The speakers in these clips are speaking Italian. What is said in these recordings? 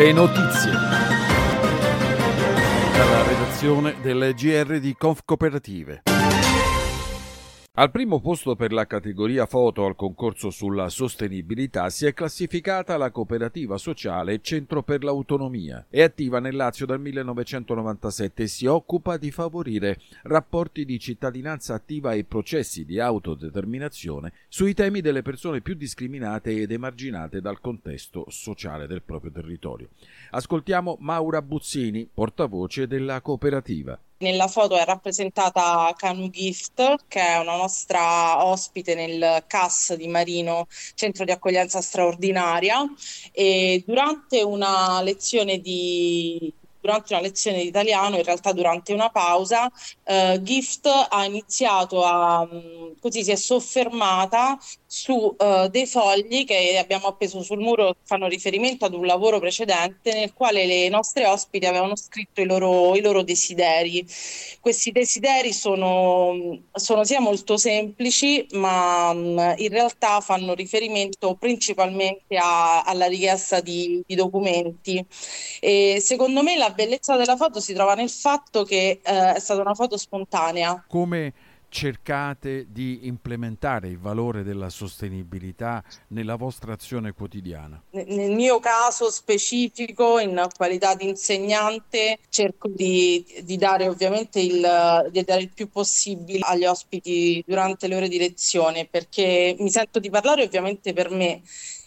Le notizie. Dalla redazione del GR di Conf Cooperative. Al primo posto per la categoria foto al concorso sulla sostenibilità si è classificata la cooperativa sociale Centro per l'Autonomia. È attiva nel Lazio dal 1997 e si occupa di favorire rapporti di cittadinanza attiva e processi di autodeterminazione sui temi delle persone più discriminate ed emarginate dal contesto sociale del proprio territorio. Ascoltiamo Maura Buzzini, portavoce della cooperativa. Nella foto è rappresentata Canu Gift, che è una nostra ospite nel CAS di Marino, centro di accoglienza straordinaria, e durante una lezione di durante una lezione di italiano, in realtà durante una pausa, eh, Gift ha iniziato a, mm, così si è soffermata su uh, dei fogli che abbiamo appeso sul muro fanno riferimento ad un lavoro precedente nel quale le nostre ospiti avevano scritto i loro, i loro desideri. Questi desideri sono, sono sia molto semplici, ma um, in realtà fanno riferimento principalmente a, alla richiesta di, di, documenti. E secondo me la bellezza della foto si trova nel fatto che uh, è stata una foto spontanea. Come cercate di implementare il valore della sostenibilità nella vostra azione quotidiana? Nel mio caso specifico, in qualità di insegnante, cerco di, di dare ovviamente il, di dare il più possibile agli ospiti durante le ore di lezione, perché mi sento di parlare ovviamente per me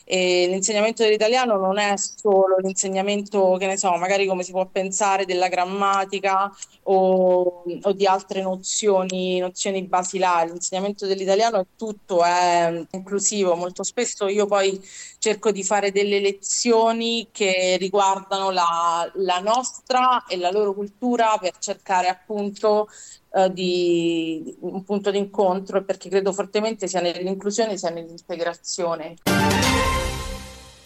e l'insegnamento dell'italiano non è solo l'insegnamento, che ne so, magari come si può pensare della grammatica o, o di altre nozioni, nozioni basilari. L'insegnamento dell'italiano è tutto, è inclusivo. Molto spesso io poi cerco di fare delle lezioni che riguardano la, la nostra e la loro cultura per cercare appunto eh, di un punto di incontro perché credo fortemente sia nell'inclusione sia nell'integrazione.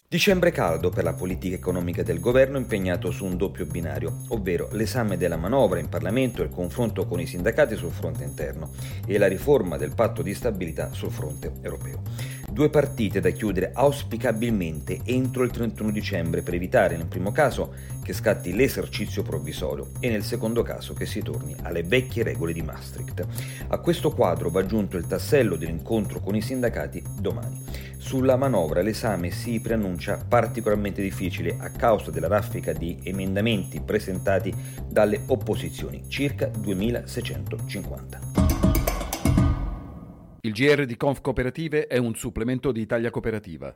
Dicembre caldo per la politica economica del governo impegnato su un doppio binario, ovvero l'esame della manovra in Parlamento e il confronto con i sindacati sul fronte interno e la riforma del patto di stabilità sul fronte europeo. Due partite da chiudere auspicabilmente entro il 31 dicembre per evitare nel primo caso che scatti l'esercizio provvisorio e nel secondo caso che si torni alle vecchie regole di Maastricht. A questo quadro va aggiunto il tassello dell'incontro con i sindacati domani. Sulla manovra l'esame si preannuncia particolarmente difficile a causa della raffica di emendamenti presentati dalle opposizioni, circa 2650. Il GR di Conf Cooperative è un supplemento di Italia Cooperativa.